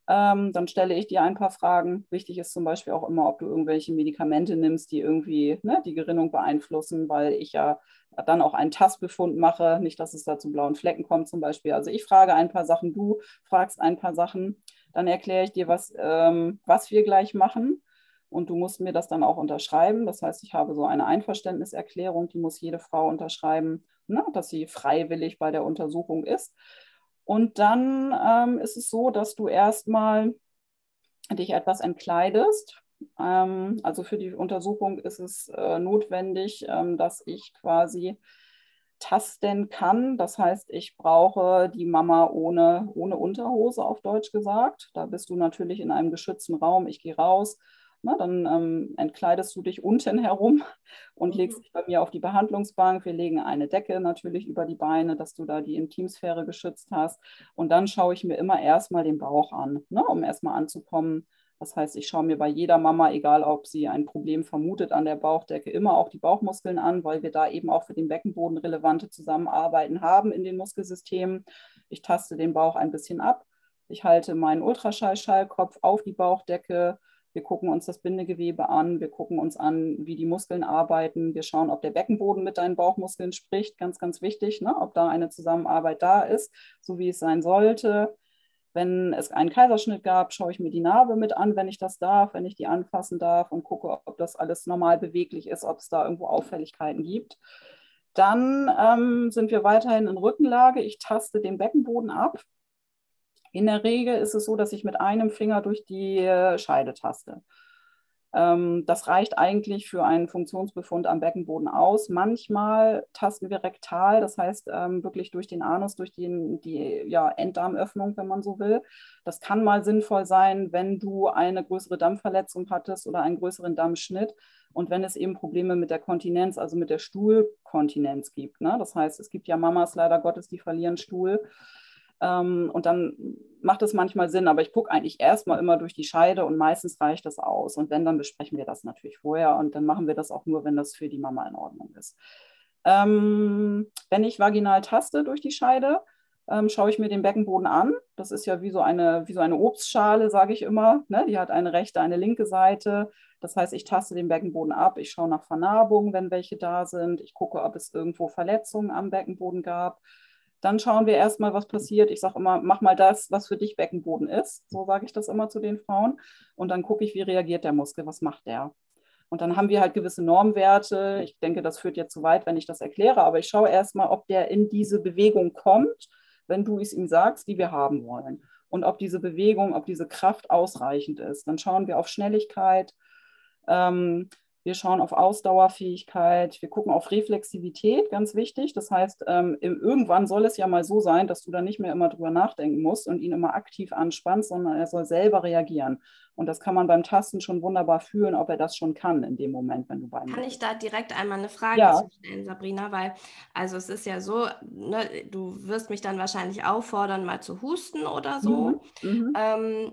Ähm, dann stelle ich dir ein paar Fragen. Wichtig ist zum Beispiel auch immer, ob du irgendwelche Medikamente nimmst, die irgendwie ne, die Gerinnung beeinflussen, weil ich ja dann auch einen Tastbefund mache, nicht, dass es da zu blauen Flecken kommt zum Beispiel. Also ich frage ein paar Sachen, du fragst ein paar Sachen, dann erkläre ich dir, was, ähm, was wir gleich machen und du musst mir das dann auch unterschreiben. Das heißt, ich habe so eine Einverständniserklärung, die muss jede Frau unterschreiben, ne, dass sie freiwillig bei der Untersuchung ist. Und dann ähm, ist es so, dass du erstmal dich etwas entkleidest. Ähm, also für die Untersuchung ist es äh, notwendig, ähm, dass ich quasi tasten kann. Das heißt, ich brauche die Mama ohne, ohne Unterhose auf Deutsch gesagt. Da bist du natürlich in einem geschützten Raum. Ich gehe raus, na, dann ähm, entkleidest du dich unten herum und mhm. legst dich bei mir auf die Behandlungsbank. Wir legen eine Decke natürlich über die Beine, dass du da die Intimsphäre geschützt hast. Und dann schaue ich mir immer erstmal den Bauch an, ne, um erstmal anzukommen. Das heißt, ich schaue mir bei jeder Mama, egal ob sie ein Problem vermutet an der Bauchdecke, immer auch die Bauchmuskeln an, weil wir da eben auch für den Beckenboden relevante Zusammenarbeiten haben in den Muskelsystemen. Ich taste den Bauch ein bisschen ab. Ich halte meinen Ultraschallschallkopf auf die Bauchdecke, wir gucken uns das Bindegewebe an, wir gucken uns an, wie die Muskeln arbeiten, wir schauen, ob der Beckenboden mit deinen Bauchmuskeln spricht, ganz, ganz wichtig, ne? ob da eine Zusammenarbeit da ist, so wie es sein sollte. Wenn es einen Kaiserschnitt gab, schaue ich mir die Narbe mit an, wenn ich das darf, wenn ich die anfassen darf und gucke, ob das alles normal beweglich ist, ob es da irgendwo Auffälligkeiten gibt. Dann ähm, sind wir weiterhin in Rückenlage. Ich taste den Beckenboden ab. In der Regel ist es so, dass ich mit einem Finger durch die äh, Scheide taste. Ähm, das reicht eigentlich für einen Funktionsbefund am Beckenboden aus. Manchmal tasten wir rektal, das heißt ähm, wirklich durch den Anus, durch den, die ja, Enddarmöffnung, wenn man so will. Das kann mal sinnvoll sein, wenn du eine größere Dampfverletzung hattest oder einen größeren Dammschnitt und wenn es eben Probleme mit der Kontinenz, also mit der Stuhlkontinenz gibt. Ne? Das heißt, es gibt ja Mamas leider Gottes, die verlieren Stuhl. Ähm, und dann macht es manchmal Sinn, aber ich gucke eigentlich erstmal immer durch die Scheide und meistens reicht das aus. Und wenn, dann besprechen wir das natürlich vorher und dann machen wir das auch nur, wenn das für die Mama in Ordnung ist. Ähm, wenn ich vaginal taste durch die Scheide, ähm, schaue ich mir den Beckenboden an. Das ist ja wie so eine, wie so eine Obstschale, sage ich immer. Ne? Die hat eine rechte, eine linke Seite. Das heißt, ich taste den Beckenboden ab, ich schaue nach Vernarbungen, wenn welche da sind. Ich gucke, ob es irgendwo Verletzungen am Beckenboden gab. Dann schauen wir erstmal, was passiert. Ich sage immer, mach mal das, was für dich Beckenboden ist. So sage ich das immer zu den Frauen. Und dann gucke ich, wie reagiert der Muskel, was macht der. Und dann haben wir halt gewisse Normwerte. Ich denke, das führt jetzt zu weit, wenn ich das erkläre, aber ich schaue erstmal, ob der in diese Bewegung kommt, wenn du es ihm sagst, die wir haben wollen. Und ob diese Bewegung, ob diese Kraft ausreichend ist. Dann schauen wir auf Schnelligkeit. Ähm, wir schauen auf Ausdauerfähigkeit, wir gucken auf Reflexivität, ganz wichtig. Das heißt, ähm, irgendwann soll es ja mal so sein, dass du da nicht mehr immer drüber nachdenken musst und ihn immer aktiv anspannst, sondern er soll selber reagieren. Und das kann man beim Tasten schon wunderbar fühlen, ob er das schon kann in dem Moment, wenn du bei ihm Kann ich da direkt einmal eine Frage ja. stellen, Sabrina? Weil, also es ist ja so, ne, du wirst mich dann wahrscheinlich auffordern, mal zu husten oder so. Mhm. Mhm. Ähm,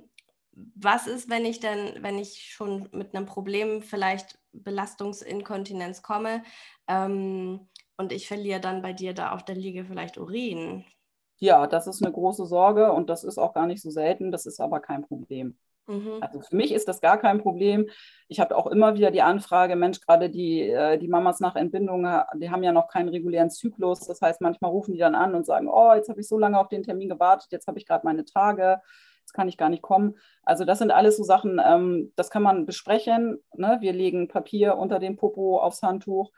was ist, wenn ich denn, wenn ich schon mit einem Problem vielleicht Belastungsinkontinenz komme ähm, und ich verliere dann bei dir da auf der Liege vielleicht Urin? Ja, das ist eine große Sorge und das ist auch gar nicht so selten, das ist aber kein Problem. Mhm. Also für mich ist das gar kein Problem. Ich habe auch immer wieder die Anfrage, Mensch, gerade die, äh, die Mamas nach Entbindung, die haben ja noch keinen regulären Zyklus. Das heißt, manchmal rufen die dann an und sagen, oh, jetzt habe ich so lange auf den Termin gewartet, jetzt habe ich gerade meine Tage, jetzt kann ich gar nicht kommen. Also das sind alles so Sachen, ähm, das kann man besprechen. Ne? Wir legen Papier unter den Popo aufs Handtuch.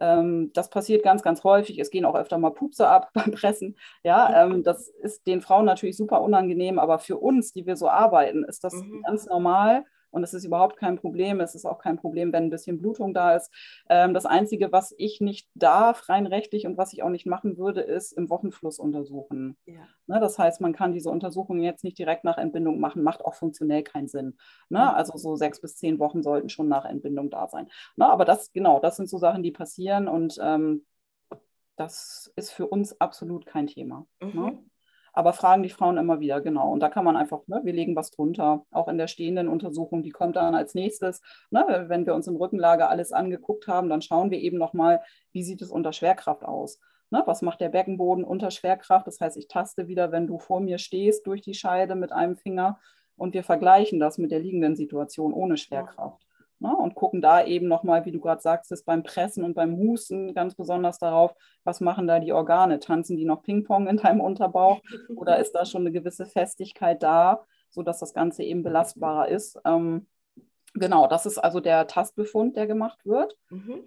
Ähm, das passiert ganz, ganz häufig. Es gehen auch öfter mal Pupse ab beim Pressen. Ja, ähm, das ist den Frauen natürlich super unangenehm, aber für uns, die wir so arbeiten, ist das mhm. ganz normal. Und es ist überhaupt kein Problem. Es ist auch kein Problem, wenn ein bisschen Blutung da ist. Ähm, das Einzige, was ich nicht darf, rein rechtlich und was ich auch nicht machen würde, ist im Wochenfluss untersuchen. Ja. Ne, das heißt, man kann diese Untersuchungen jetzt nicht direkt nach Entbindung machen, macht auch funktionell keinen Sinn. Ne? Mhm. Also so sechs bis zehn Wochen sollten schon nach Entbindung da sein. Ne? Aber das, genau, das sind so Sachen, die passieren und ähm, das ist für uns absolut kein Thema. Ne? Mhm. Aber fragen die Frauen immer wieder, genau. Und da kann man einfach, ne, wir legen was drunter, auch in der stehenden Untersuchung, die kommt dann als nächstes. Ne, wenn wir uns im Rückenlager alles angeguckt haben, dann schauen wir eben nochmal, wie sieht es unter Schwerkraft aus. Ne, was macht der Beckenboden unter Schwerkraft? Das heißt, ich taste wieder, wenn du vor mir stehst, durch die Scheide mit einem Finger und wir vergleichen das mit der liegenden Situation ohne Schwerkraft. Ne, und gucken da eben nochmal, wie du gerade sagst, beim Pressen und beim Husten ganz besonders darauf, was machen da die Organe? Tanzen die noch Ping-Pong in deinem Unterbauch oder ist da schon eine gewisse Festigkeit da, sodass das Ganze eben belastbarer ist? Ähm, genau, das ist also der Tastbefund, der gemacht wird. Mhm.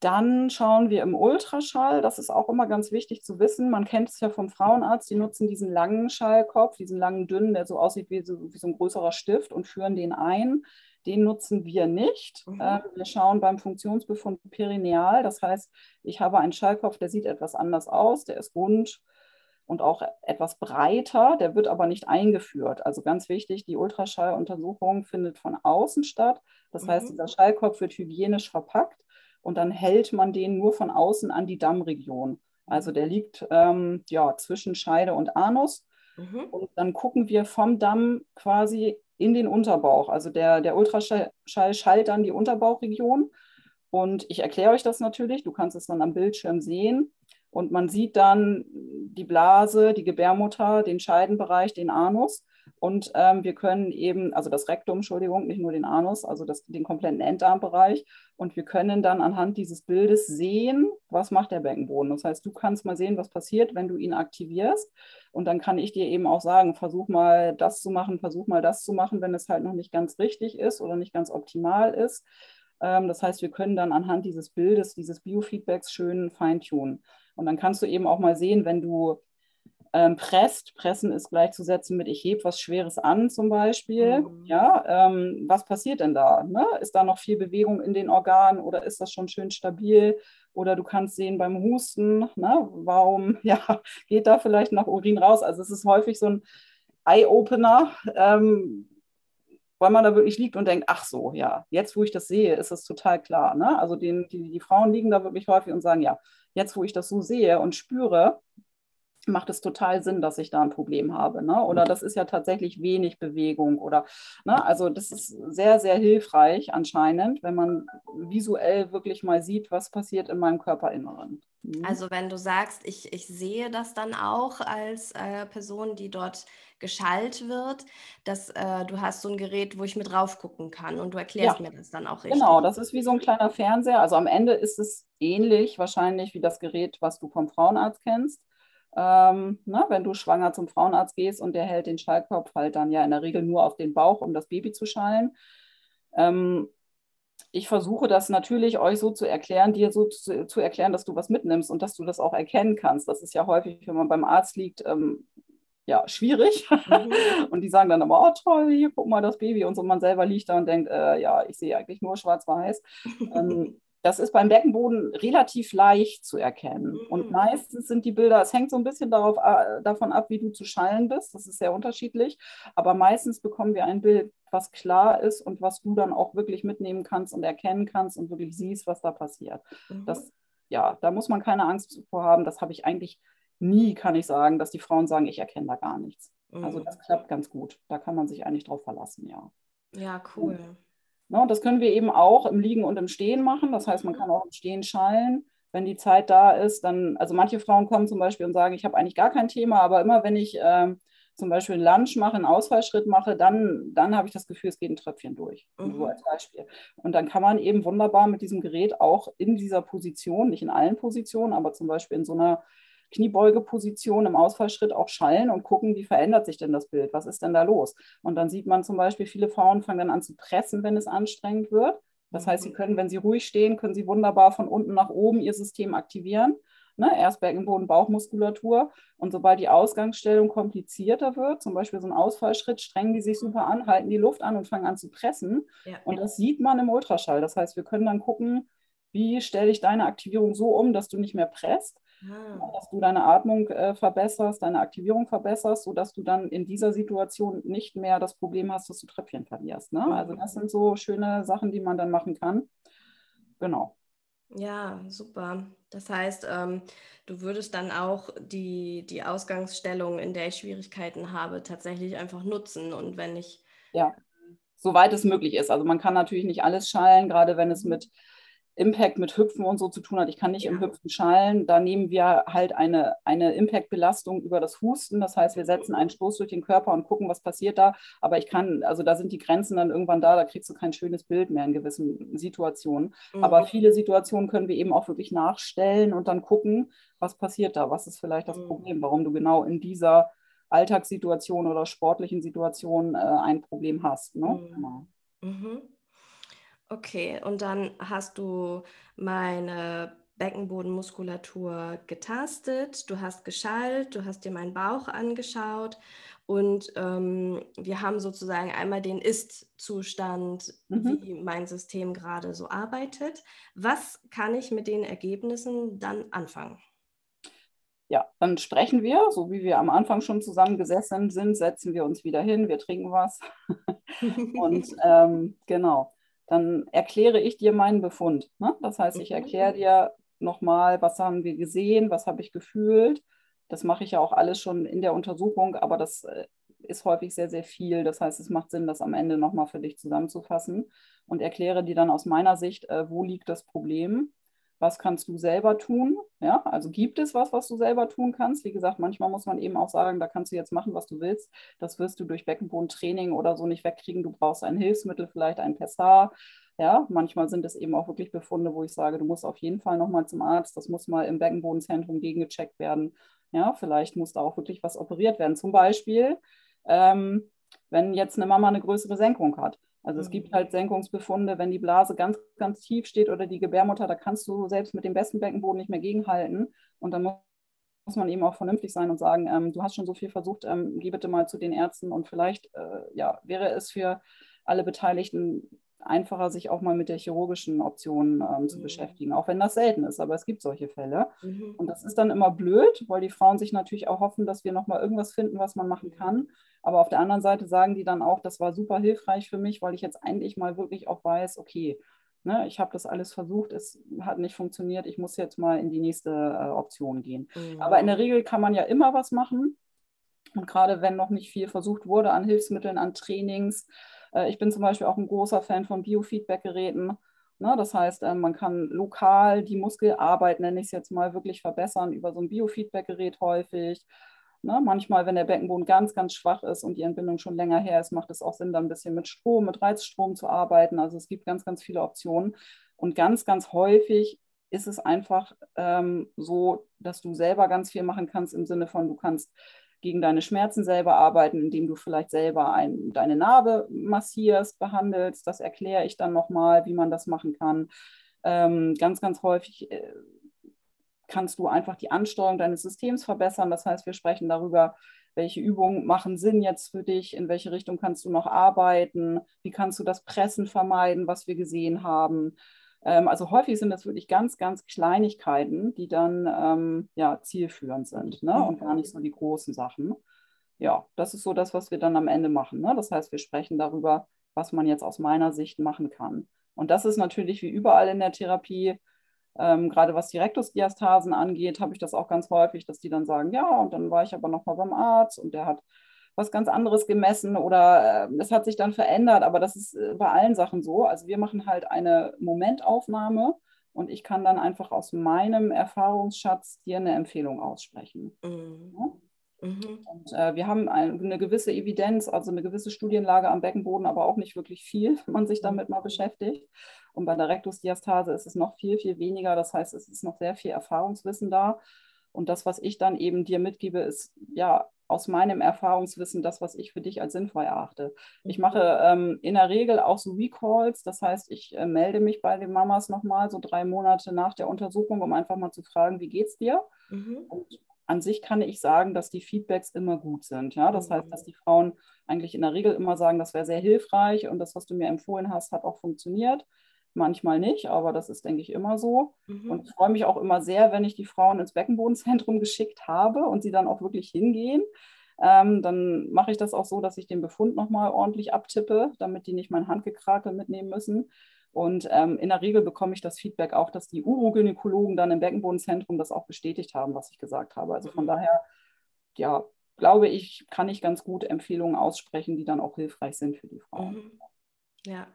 Dann schauen wir im Ultraschall, das ist auch immer ganz wichtig zu wissen. Man kennt es ja vom Frauenarzt, die nutzen diesen langen Schallkopf, diesen langen, dünnen, der so aussieht wie so, wie so ein größerer Stift und führen den ein. Den nutzen wir nicht. Mhm. Ähm, wir schauen beim Funktionsbefund perineal. Das heißt, ich habe einen Schallkopf, der sieht etwas anders aus, der ist rund und auch etwas breiter, der wird aber nicht eingeführt. Also ganz wichtig, die Ultraschalluntersuchung findet von außen statt. Das mhm. heißt, dieser Schallkopf wird hygienisch verpackt und dann hält man den nur von außen an die Dammregion. Also der liegt ähm, ja, zwischen Scheide und Anus. Mhm. Und dann gucken wir vom Damm quasi in den Unterbauch. Also der, der Ultraschall schallt dann die Unterbauchregion. Und ich erkläre euch das natürlich. Du kannst es dann am Bildschirm sehen. Und man sieht dann die Blase, die Gebärmutter, den Scheidenbereich, den Anus. Und ähm, wir können eben, also das Rektum, Entschuldigung, nicht nur den Anus, also das, den kompletten Enddarmbereich. Und wir können dann anhand dieses Bildes sehen, was macht der Beckenboden. Das heißt, du kannst mal sehen, was passiert, wenn du ihn aktivierst. Und dann kann ich dir eben auch sagen, versuch mal das zu machen, versuch mal das zu machen, wenn es halt noch nicht ganz richtig ist oder nicht ganz optimal ist. Ähm, das heißt, wir können dann anhand dieses Bildes, dieses Biofeedbacks schön feintunen. Und dann kannst du eben auch mal sehen, wenn du ähm, presst, pressen ist gleichzusetzen mit ich hebe was Schweres an zum Beispiel. Mhm. Ja, ähm, was passiert denn da? Ne? Ist da noch viel Bewegung in den Organen oder ist das schon schön stabil? Oder du kannst sehen beim Husten, ne? warum ja, geht da vielleicht noch Urin raus? Also es ist häufig so ein Eye-Opener, ähm, weil man da wirklich liegt und denkt, ach so, ja, jetzt wo ich das sehe, ist es total klar. Ne? Also den, die, die Frauen liegen da wirklich häufig und sagen, ja, jetzt wo ich das so sehe und spüre, macht es total Sinn, dass ich da ein Problem habe. Ne? Oder das ist ja tatsächlich wenig Bewegung. Oder ne? also das ist sehr, sehr hilfreich anscheinend, wenn man visuell wirklich mal sieht, was passiert in meinem Körperinneren. Mhm. Also wenn du sagst, ich, ich sehe das dann auch als äh, Person, die dort geschallt wird, dass äh, du hast so ein Gerät, wo ich mit drauf gucken kann und du erklärst ja. mir das dann auch richtig. Genau, das ist wie so ein kleiner Fernseher. Also am Ende ist es ähnlich wahrscheinlich wie das Gerät, was du vom Frauenarzt kennst. Ähm, na, wenn du schwanger zum Frauenarzt gehst und der hält den Schallkopf halt dann ja in der Regel nur auf den Bauch, um das Baby zu schallen. Ähm, ich versuche das natürlich euch so zu erklären, dir so zu, zu, erklären, dass du was mitnimmst und dass du das auch erkennen kannst. Das ist ja häufig, wenn man beim Arzt liegt, ähm, ja, schwierig. Mhm. und die sagen dann immer, oh toll, hier guck mal das Baby. Und so man selber liegt da und denkt, äh, ja, ich sehe eigentlich nur schwarz-weiß. Das ist beim Beckenboden relativ leicht zu erkennen. Mhm. Und meistens sind die Bilder, es hängt so ein bisschen darauf, äh, davon ab, wie du zu schallen bist. Das ist sehr unterschiedlich. Aber meistens bekommen wir ein Bild, was klar ist und was du dann auch wirklich mitnehmen kannst und erkennen kannst und wirklich siehst, was da passiert. Mhm. Das, ja, da muss man keine Angst vor haben. Das habe ich eigentlich nie, kann ich sagen, dass die Frauen sagen, ich erkenne da gar nichts. Also mhm. Also das klappt ganz gut. Da kann man sich eigentlich drauf verlassen, ja. Ja, cool. Und Ne, und das können wir eben auch im Liegen und im Stehen machen. Das heißt, man kann auch im Stehen schallen, wenn die Zeit da ist. Dann, also manche Frauen kommen zum Beispiel und sagen, ich habe eigentlich gar kein Thema, aber immer wenn ich äh, zum Beispiel einen Lunge mache, einen Ausfallschritt mache, dann, dann habe ich das Gefühl, es geht ein Tröpfchen durch. Mhm. So als Beispiel. Und dann kann man eben wunderbar mit diesem Gerät auch in dieser Position, nicht in allen Positionen, aber zum Beispiel in so einer Kniebeugeposition im Ausfallschritt auch schallen und gucken, wie verändert sich denn das Bild? Was ist denn da los? Und dann sieht man zum Beispiel, viele Frauen fangen dann an zu pressen, wenn es anstrengend wird. Das heißt, sie mhm. können, wenn sie ruhig stehen, können sie wunderbar von unten nach oben ihr System aktivieren. Ne? Erst Beckenboden, Bauchmuskulatur. Und sobald die Ausgangsstellung komplizierter wird, zum Beispiel so ein Ausfallschritt, strengen die sich super an, halten die Luft an und fangen an zu pressen. Ja. Und das sieht man im Ultraschall. Das heißt, wir können dann gucken, wie stelle ich deine Aktivierung so um, dass du nicht mehr presst, ah. dass du deine Atmung äh, verbesserst, deine Aktivierung verbesserst, sodass du dann in dieser Situation nicht mehr das Problem hast, dass du Tröpfchen verlierst. Ne? Also das sind so schöne Sachen, die man dann machen kann. Genau. Ja, super. Das heißt, ähm, du würdest dann auch die, die Ausgangsstellung, in der ich Schwierigkeiten habe, tatsächlich einfach nutzen. Und wenn ich. Ja, soweit es möglich ist. Also man kann natürlich nicht alles schallen, gerade wenn es mit Impact mit Hüpfen und so zu tun hat. Ich kann nicht ja. im Hüpfen schallen. Da nehmen wir halt eine, eine Impact-Belastung über das Husten. Das heißt, wir setzen einen Stoß durch den Körper und gucken, was passiert da. Aber ich kann, also da sind die Grenzen dann irgendwann da, da kriegst du kein schönes Bild mehr in gewissen Situationen. Mhm. Aber viele Situationen können wir eben auch wirklich nachstellen und dann gucken, was passiert da, was ist vielleicht das mhm. Problem, warum du genau in dieser Alltagssituation oder sportlichen Situation äh, ein Problem hast. Ne? Mhm. Genau. Okay, und dann hast du meine Beckenbodenmuskulatur getastet, du hast geschallt, du hast dir meinen Bauch angeschaut und ähm, wir haben sozusagen einmal den Ist-Zustand, mhm. wie mein System gerade so arbeitet. Was kann ich mit den Ergebnissen dann anfangen? Ja, dann sprechen wir, so wie wir am Anfang schon zusammengesessen sind, setzen wir uns wieder hin, wir trinken was. und ähm, genau dann erkläre ich dir meinen Befund. Ne? Das heißt, ich erkläre mhm. dir nochmal, was haben wir gesehen, was habe ich gefühlt. Das mache ich ja auch alles schon in der Untersuchung, aber das äh, ist häufig sehr, sehr viel. Das heißt, es macht Sinn, das am Ende nochmal für dich zusammenzufassen und erkläre dir dann aus meiner Sicht, äh, wo liegt das Problem was kannst du selber tun? Ja, also gibt es was, was du selber tun kannst? Wie gesagt, manchmal muss man eben auch sagen, da kannst du jetzt machen, was du willst. Das wirst du durch Beckenbodentraining oder so nicht wegkriegen. Du brauchst ein Hilfsmittel, vielleicht ein Pessar. Ja, manchmal sind es eben auch wirklich Befunde, wo ich sage, du musst auf jeden Fall nochmal zum Arzt. Das muss mal im Beckenbodenzentrum gegengecheckt werden. Ja, vielleicht muss da auch wirklich was operiert werden. Zum Beispiel, ähm, wenn jetzt eine Mama eine größere Senkung hat also es gibt mhm. halt Senkungsbefunde, wenn die Blase ganz, ganz tief steht oder die Gebärmutter, da kannst du selbst mit dem besten Beckenboden nicht mehr gegenhalten. Und dann muss man eben auch vernünftig sein und sagen, ähm, du hast schon so viel versucht, ähm, geh bitte mal zu den Ärzten und vielleicht äh, ja, wäre es für alle Beteiligten einfacher, sich auch mal mit der chirurgischen Option ähm, zu mhm. beschäftigen, auch wenn das selten ist, aber es gibt solche Fälle. Mhm. Und das ist dann immer blöd, weil die Frauen sich natürlich auch hoffen, dass wir nochmal irgendwas finden, was man machen kann. Aber auf der anderen Seite sagen die dann auch, das war super hilfreich für mich, weil ich jetzt eigentlich mal wirklich auch weiß, okay, ne, ich habe das alles versucht, es hat nicht funktioniert, ich muss jetzt mal in die nächste äh, Option gehen. Mhm. Aber in der Regel kann man ja immer was machen. Und gerade wenn noch nicht viel versucht wurde an Hilfsmitteln, an Trainings. Äh, ich bin zum Beispiel auch ein großer Fan von Biofeedback-Geräten. Ne, das heißt, äh, man kann lokal die Muskelarbeit, nenne ich es jetzt mal, wirklich verbessern über so ein Biofeedback-Gerät häufig. Ne? Manchmal, wenn der Beckenboden ganz, ganz schwach ist und die Entbindung schon länger her ist, macht es auch Sinn, dann ein bisschen mit Strom, mit Reizstrom zu arbeiten. Also es gibt ganz, ganz viele Optionen. Und ganz, ganz häufig ist es einfach ähm, so, dass du selber ganz viel machen kannst im Sinne von, du kannst gegen deine Schmerzen selber arbeiten, indem du vielleicht selber ein, deine Narbe massierst, behandelst. Das erkläre ich dann nochmal, wie man das machen kann. Ähm, ganz, ganz häufig äh, kannst du einfach die Ansteuerung deines Systems verbessern. Das heißt, wir sprechen darüber, welche Übungen machen Sinn jetzt für dich, in welche Richtung kannst du noch arbeiten, wie kannst du das Pressen vermeiden, was wir gesehen haben. Ähm, also häufig sind das wirklich ganz, ganz Kleinigkeiten, die dann ähm, ja, zielführend sind ne? und gar nicht so die großen Sachen. Ja, das ist so das, was wir dann am Ende machen. Ne? Das heißt, wir sprechen darüber, was man jetzt aus meiner Sicht machen kann. Und das ist natürlich wie überall in der Therapie ähm, gerade was die Rektusdiastasen angeht, habe ich das auch ganz häufig, dass die dann sagen, ja, und dann war ich aber nochmal beim Arzt und der hat was ganz anderes gemessen oder äh, es hat sich dann verändert, aber das ist äh, bei allen Sachen so. Also wir machen halt eine Momentaufnahme und ich kann dann einfach aus meinem Erfahrungsschatz dir eine Empfehlung aussprechen. Mhm. Mhm. Und äh, wir haben ein, eine gewisse Evidenz, also eine gewisse Studienlage am Beckenboden, aber auch nicht wirklich viel, wenn man sich mhm. damit mal beschäftigt. Und bei der Rektusdiastase ist es noch viel, viel weniger. Das heißt, es ist noch sehr viel Erfahrungswissen da. Und das, was ich dann eben dir mitgebe, ist ja aus meinem Erfahrungswissen das, was ich für dich als sinnvoll erachte. Ich mache ähm, in der Regel auch so Recalls, das heißt, ich äh, melde mich bei den Mamas nochmal so drei Monate nach der Untersuchung, um einfach mal zu fragen, wie geht's dir? Mhm. Und an sich kann ich sagen, dass die Feedbacks immer gut sind. Ja? Das mhm. heißt, dass die Frauen eigentlich in der Regel immer sagen, das wäre sehr hilfreich und das, was du mir empfohlen hast, hat auch funktioniert manchmal nicht, aber das ist, denke ich, immer so. Mhm. Und ich freue mich auch immer sehr, wenn ich die Frauen ins Beckenbodenzentrum geschickt habe und sie dann auch wirklich hingehen. Ähm, dann mache ich das auch so, dass ich den Befund nochmal ordentlich abtippe, damit die nicht mein Handgekrakel mitnehmen müssen. Und ähm, in der Regel bekomme ich das Feedback auch, dass die Urogynäkologen dann im Beckenbodenzentrum das auch bestätigt haben, was ich gesagt habe. Also von mhm. daher, ja, glaube ich, kann ich ganz gut Empfehlungen aussprechen, die dann auch hilfreich sind für die Frauen. Mhm. Ja,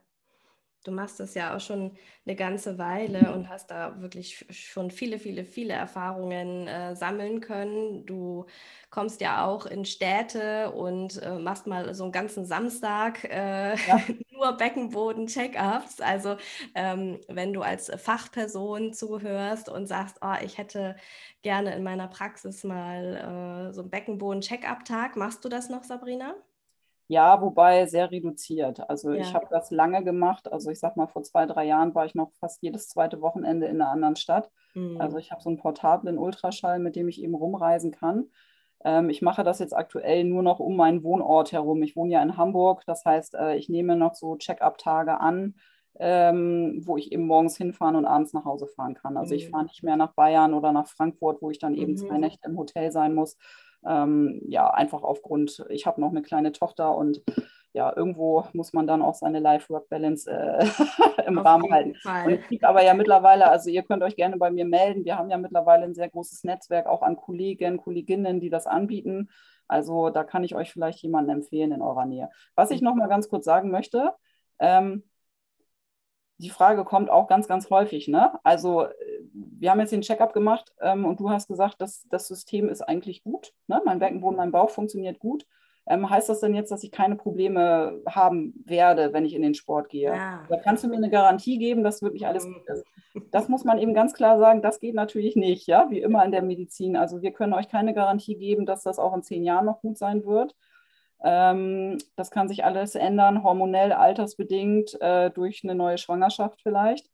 Du machst das ja auch schon eine ganze Weile und hast da wirklich schon viele, viele, viele Erfahrungen äh, sammeln können. Du kommst ja auch in Städte und äh, machst mal so einen ganzen Samstag äh, ja. nur Beckenboden-Check-ups. Also ähm, wenn du als Fachperson zuhörst und sagst, oh, ich hätte gerne in meiner Praxis mal äh, so einen Beckenboden-Check-up-Tag, machst du das noch, Sabrina? Ja, wobei sehr reduziert. Also ja. ich habe das lange gemacht. Also ich sag mal, vor zwei, drei Jahren war ich noch fast jedes zweite Wochenende in einer anderen Stadt. Mhm. Also ich habe so einen portablen Ultraschall, mit dem ich eben rumreisen kann. Ähm, ich mache das jetzt aktuell nur noch um meinen Wohnort herum. Ich wohne ja in Hamburg. Das heißt, äh, ich nehme noch so Check-up-Tage an, ähm, wo ich eben morgens hinfahren und abends nach Hause fahren kann. Also mhm. ich fahre nicht mehr nach Bayern oder nach Frankfurt, wo ich dann eben mhm. zwei Nächte im Hotel sein muss ähm, ja, einfach aufgrund, ich habe noch eine kleine Tochter und ja, irgendwo muss man dann auch seine Life-Work-Balance äh, im Auf Rahmen halten. Fall. Und es gibt aber ja mittlerweile, also ihr könnt euch gerne bei mir melden, wir haben ja mittlerweile ein sehr großes Netzwerk auch an Kollegen, Kolleginnen, die das anbieten. Also da kann ich euch vielleicht jemanden empfehlen in eurer Nähe. Was ich noch mal ganz kurz sagen möchte, ähm, die Frage kommt auch ganz, ganz häufig. Ne? Also wir haben jetzt den Checkup gemacht ähm, und du hast gesagt, dass das System ist eigentlich gut. Ne? Mein Beckenboden, mein Bauch funktioniert gut. Ähm, heißt das denn jetzt, dass ich keine Probleme haben werde, wenn ich in den Sport gehe? Ja. Da kannst du mir eine Garantie geben, dass wirklich alles gut ist. Das muss man eben ganz klar sagen, das geht natürlich nicht, ja, wie immer in der Medizin. Also wir können euch keine Garantie geben, dass das auch in zehn Jahren noch gut sein wird. Ähm, das kann sich alles ändern, hormonell, altersbedingt, äh, durch eine neue Schwangerschaft vielleicht.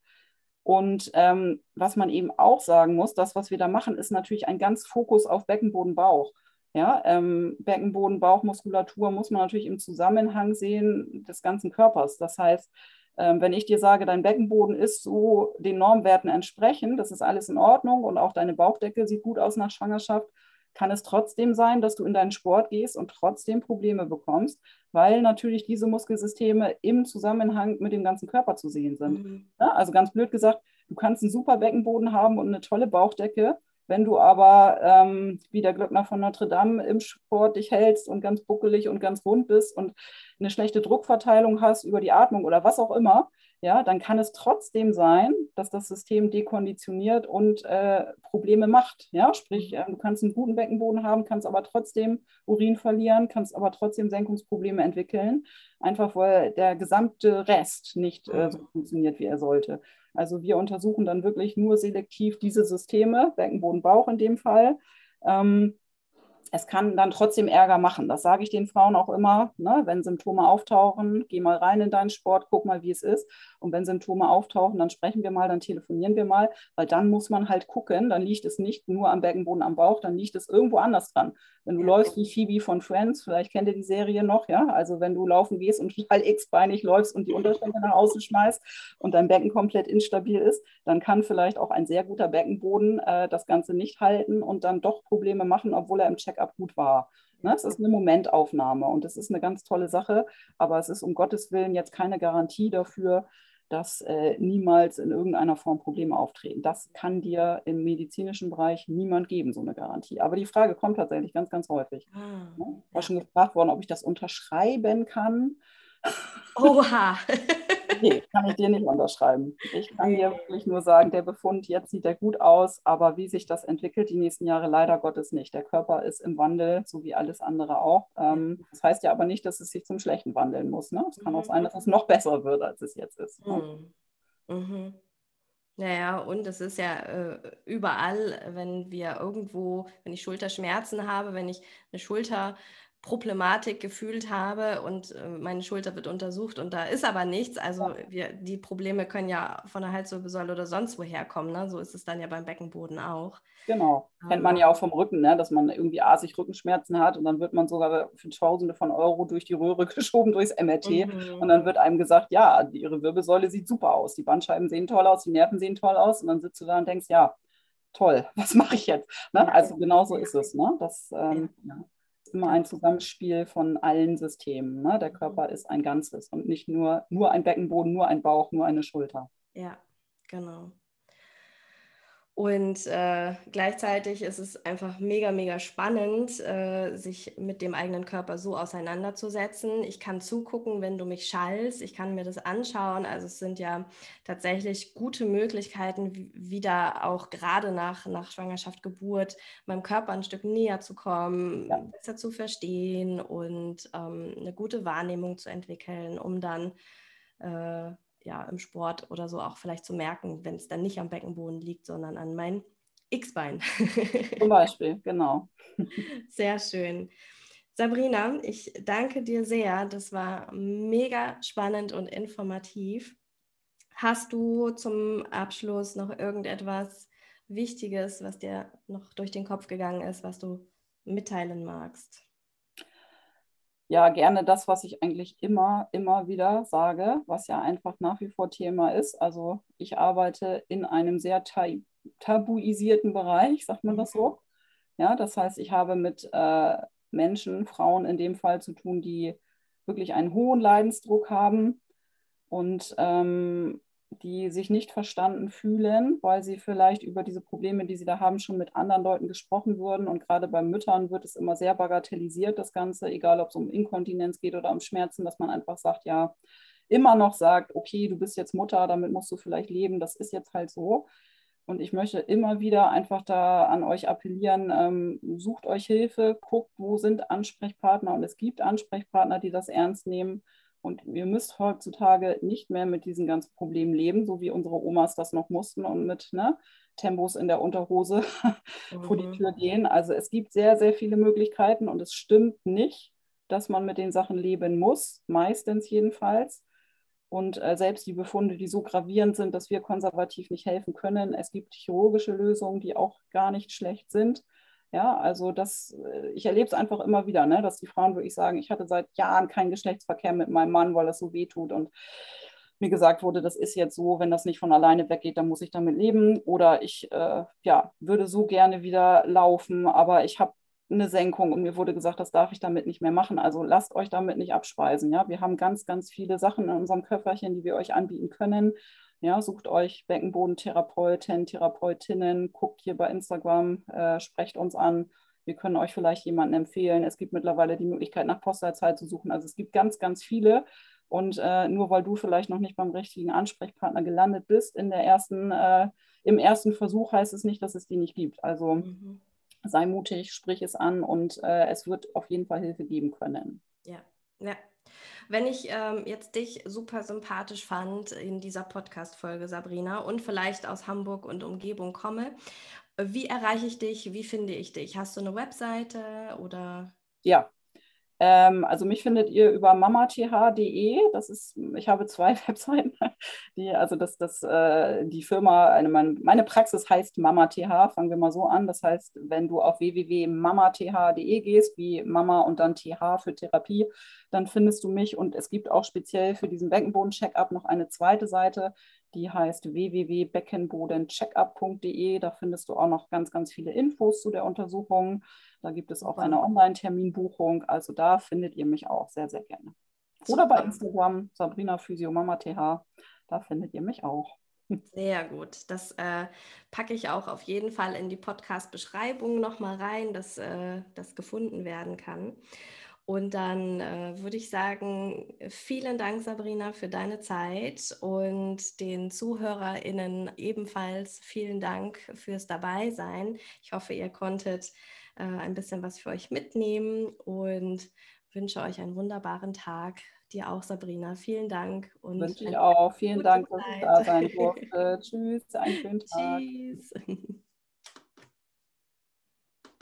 Und ähm, was man eben auch sagen muss, das, was wir da machen, ist natürlich ein ganz Fokus auf Beckenboden, Bauch. Ja, ähm, Beckenboden, Bauchmuskulatur muss man natürlich im Zusammenhang sehen des ganzen Körpers. Das heißt, ähm, wenn ich dir sage, dein Beckenboden ist so den Normwerten entsprechend, das ist alles in Ordnung und auch deine Bauchdecke sieht gut aus nach Schwangerschaft, kann es trotzdem sein, dass du in deinen Sport gehst und trotzdem Probleme bekommst, weil natürlich diese Muskelsysteme im Zusammenhang mit dem ganzen Körper zu sehen sind. Mhm. Ja, also ganz blöd gesagt, du kannst einen super Beckenboden haben und eine tolle Bauchdecke. Wenn du aber ähm, wie der Glöckner von Notre Dame im Sport dich hältst und ganz buckelig und ganz rund bist und eine schlechte Druckverteilung hast über die Atmung oder was auch immer, ja, dann kann es trotzdem sein, dass das System dekonditioniert und äh, Probleme macht. Ja? Sprich, äh, du kannst einen guten Beckenboden haben, kannst aber trotzdem Urin verlieren, kannst aber trotzdem Senkungsprobleme entwickeln, einfach weil der gesamte Rest nicht äh, so funktioniert, wie er sollte. Also wir untersuchen dann wirklich nur selektiv diese Systeme, Beckenboden, Bauch in dem Fall. Ähm, es kann dann trotzdem Ärger machen. Das sage ich den Frauen auch immer. Ne? Wenn Symptome auftauchen, geh mal rein in deinen Sport, guck mal, wie es ist. Und wenn Symptome auftauchen, dann sprechen wir mal, dann telefonieren wir mal, weil dann muss man halt gucken, dann liegt es nicht nur am Beckenboden, am Bauch, dann liegt es irgendwo anders dran. Wenn du ja. läufst wie Phoebe von Friends, vielleicht kennt ihr die Serie noch, ja, also wenn du laufen gehst und total x-beinig läufst und die Unterschenkel nach außen schmeißt und dein Becken komplett instabil ist, dann kann vielleicht auch ein sehr guter Beckenboden äh, das Ganze nicht halten und dann doch Probleme machen, obwohl er im Checkup gut war. Ne? Es ist eine Momentaufnahme und es ist eine ganz tolle Sache, aber es ist um Gottes Willen jetzt keine Garantie dafür, dass äh, niemals in irgendeiner Form Probleme auftreten. Das kann dir im medizinischen Bereich niemand geben, so eine Garantie. Aber die Frage kommt tatsächlich ganz, ganz häufig. Ah, ne? War schon gefragt worden, ob ich das unterschreiben kann. Oha! nee, kann ich dir nicht unterschreiben. Ich kann dir wirklich nur sagen, der Befund, jetzt sieht er gut aus, aber wie sich das entwickelt die nächsten Jahre, leider Gottes nicht. Der Körper ist im Wandel, so wie alles andere auch. Ähm, das heißt ja aber nicht, dass es sich zum Schlechten wandeln muss. Ne? Es kann auch sein, dass es noch besser wird, als es jetzt ist. Ne? Mhm. Mhm. Naja, und es ist ja äh, überall, wenn wir irgendwo, wenn ich Schulterschmerzen habe, wenn ich eine Schulter Problematik gefühlt habe und äh, meine Schulter wird untersucht und da ist aber nichts. Also wir, die Probleme können ja von der Halswirbelsäule oder sonst woher kommen. Ne? So ist es dann ja beim Beckenboden auch. Genau. Ähm, Kennt man ja auch vom Rücken, ne? dass man irgendwie asig Rückenschmerzen hat und dann wird man sogar für Tausende von Euro durch die Röhre geschoben, durchs MRT mhm. und dann wird einem gesagt, ja, ihre Wirbelsäule sieht super aus, die Bandscheiben sehen toll aus, die Nerven sehen toll aus und dann sitzt du da und denkst, ja, toll, was mache ich jetzt? Ne? Also genau so ist es. Ne? Das, ähm, ja immer ein Zusammenspiel von allen Systemen. Ne? Der Körper ist ein Ganzes und nicht nur, nur ein Beckenboden, nur ein Bauch, nur eine Schulter. Ja, genau. Und äh, gleichzeitig ist es einfach mega, mega spannend, äh, sich mit dem eigenen Körper so auseinanderzusetzen. Ich kann zugucken, wenn du mich schallst. Ich kann mir das anschauen. Also es sind ja tatsächlich gute Möglichkeiten, wieder auch gerade nach, nach Schwangerschaft, Geburt, meinem Körper ein Stück näher zu kommen, ja. besser zu verstehen und ähm, eine gute Wahrnehmung zu entwickeln, um dann äh, ja, im Sport oder so auch vielleicht zu merken, wenn es dann nicht am Beckenboden liegt, sondern an mein X-Bein. Zum Beispiel, genau. Sehr schön. Sabrina, ich danke dir sehr. Das war mega spannend und informativ. Hast du zum Abschluss noch irgendetwas Wichtiges, was dir noch durch den Kopf gegangen ist, was du mitteilen magst? Ja gerne das, was ich eigentlich immer, immer wieder sage, was ja einfach nach wie vor Thema ist. Also ich arbeite in einem sehr tabuisierten Bereich, sagt man das so. Ja, das heißt, ich habe mit äh, Menschen, Frauen in dem Fall zu tun, die wirklich einen hohen Leidensdruck haben und ähm, die sich nicht verstanden fühlen, weil sie vielleicht über diese Probleme, die sie da haben, schon mit anderen Leuten gesprochen wurden. Und gerade bei Müttern wird es immer sehr bagatellisiert, das Ganze, egal ob es um Inkontinenz geht oder um Schmerzen, dass man einfach sagt, ja, immer noch sagt, okay, du bist jetzt Mutter, damit musst du vielleicht leben, das ist jetzt halt so. Und ich möchte immer wieder einfach da an euch appellieren, ähm, sucht euch Hilfe, guckt, wo sind Ansprechpartner. Und es gibt Ansprechpartner, die das ernst nehmen und ihr müsst heutzutage nicht mehr mit diesen ganzen Problemen leben, so wie unsere Omas das noch mussten und mit ne, Tempos in der Unterhose mhm. vor die mhm. Tür gehen. Also es gibt sehr, sehr viele Möglichkeiten und es stimmt nicht, dass man mit den Sachen leben muss, meistens jedenfalls. Und äh, selbst die Befunde, die so gravierend sind, dass wir konservativ nicht helfen können, es gibt chirurgische Lösungen, die auch gar nicht schlecht sind. Ja, also das, äh, ich erlebe es einfach immer wieder, ne, dass die Frauen wirklich sagen, ich hatte seit Jahren keinen Geschlechtsverkehr mit meinem Mann, weil das so weh tut und mir gesagt wurde, das ist jetzt so, wenn das nicht von alleine weggeht, dann muss ich damit leben. Oder ich äh, ja, würde so gerne wieder laufen, aber ich habe eine Senkung und mir wurde gesagt, das darf ich damit nicht mehr machen. Also lasst euch damit nicht abspeisen. Ja? Wir haben ganz, ganz viele Sachen in unserem Köfferchen, die wir euch anbieten können. Ja, sucht euch Beckenbodentherapeuten, Therapeutinnen, guckt hier bei Instagram, äh, sprecht uns an. Wir können euch vielleicht jemanden empfehlen. Es gibt mittlerweile die Möglichkeit, nach Postleitzahl zu suchen. Also es gibt ganz, ganz viele. Und äh, nur weil du vielleicht noch nicht beim richtigen Ansprechpartner gelandet bist in der ersten, äh, im ersten Versuch, heißt es nicht, dass es die nicht gibt. Also mhm. sei mutig, sprich es an und äh, es wird auf jeden Fall Hilfe geben können. Ja, ja, wenn ich ähm, jetzt dich super sympathisch fand in dieser Podcast-Folge, Sabrina, und vielleicht aus Hamburg und Umgebung komme, wie erreiche ich dich? Wie finde ich dich? Hast du eine Webseite oder? Ja, ähm, also mich findet ihr über mamath.de. Das ist, ich habe zwei Webseiten. Die, also das, das, äh, die Firma, eine, meine, meine Praxis heißt mamath. Fangen wir mal so an. Das heißt, wenn du auf www.mamath.de gehst, wie Mama und dann TH für Therapie, dann findest du mich. Und es gibt auch speziell für diesen Beckenboden-Checkup noch eine zweite Seite, die heißt www.beckenbodencheckup.de. Da findest du auch noch ganz, ganz viele Infos zu der Untersuchung. Da gibt es auch eine Online-Terminbuchung. Also da findet ihr mich auch sehr, sehr gerne. Oder bei Instagram, Sabrina Physio Mama TH. Da findet ihr mich auch. Sehr gut. Das äh, packe ich auch auf jeden Fall in die Podcast-Beschreibung nochmal rein, dass äh, das gefunden werden kann. Und dann äh, würde ich sagen, vielen Dank, Sabrina, für deine Zeit und den ZuhörerInnen ebenfalls vielen Dank fürs Dabeisein. Ich hoffe, ihr konntet äh, ein bisschen was für euch mitnehmen und wünsche euch einen wunderbaren Tag. Dir auch, Sabrina. Vielen Dank. Und Wünsche ich auch. Vielen Dank, dass ich da sein durfte. Tschüss, einen schönen Tag. Tschüss.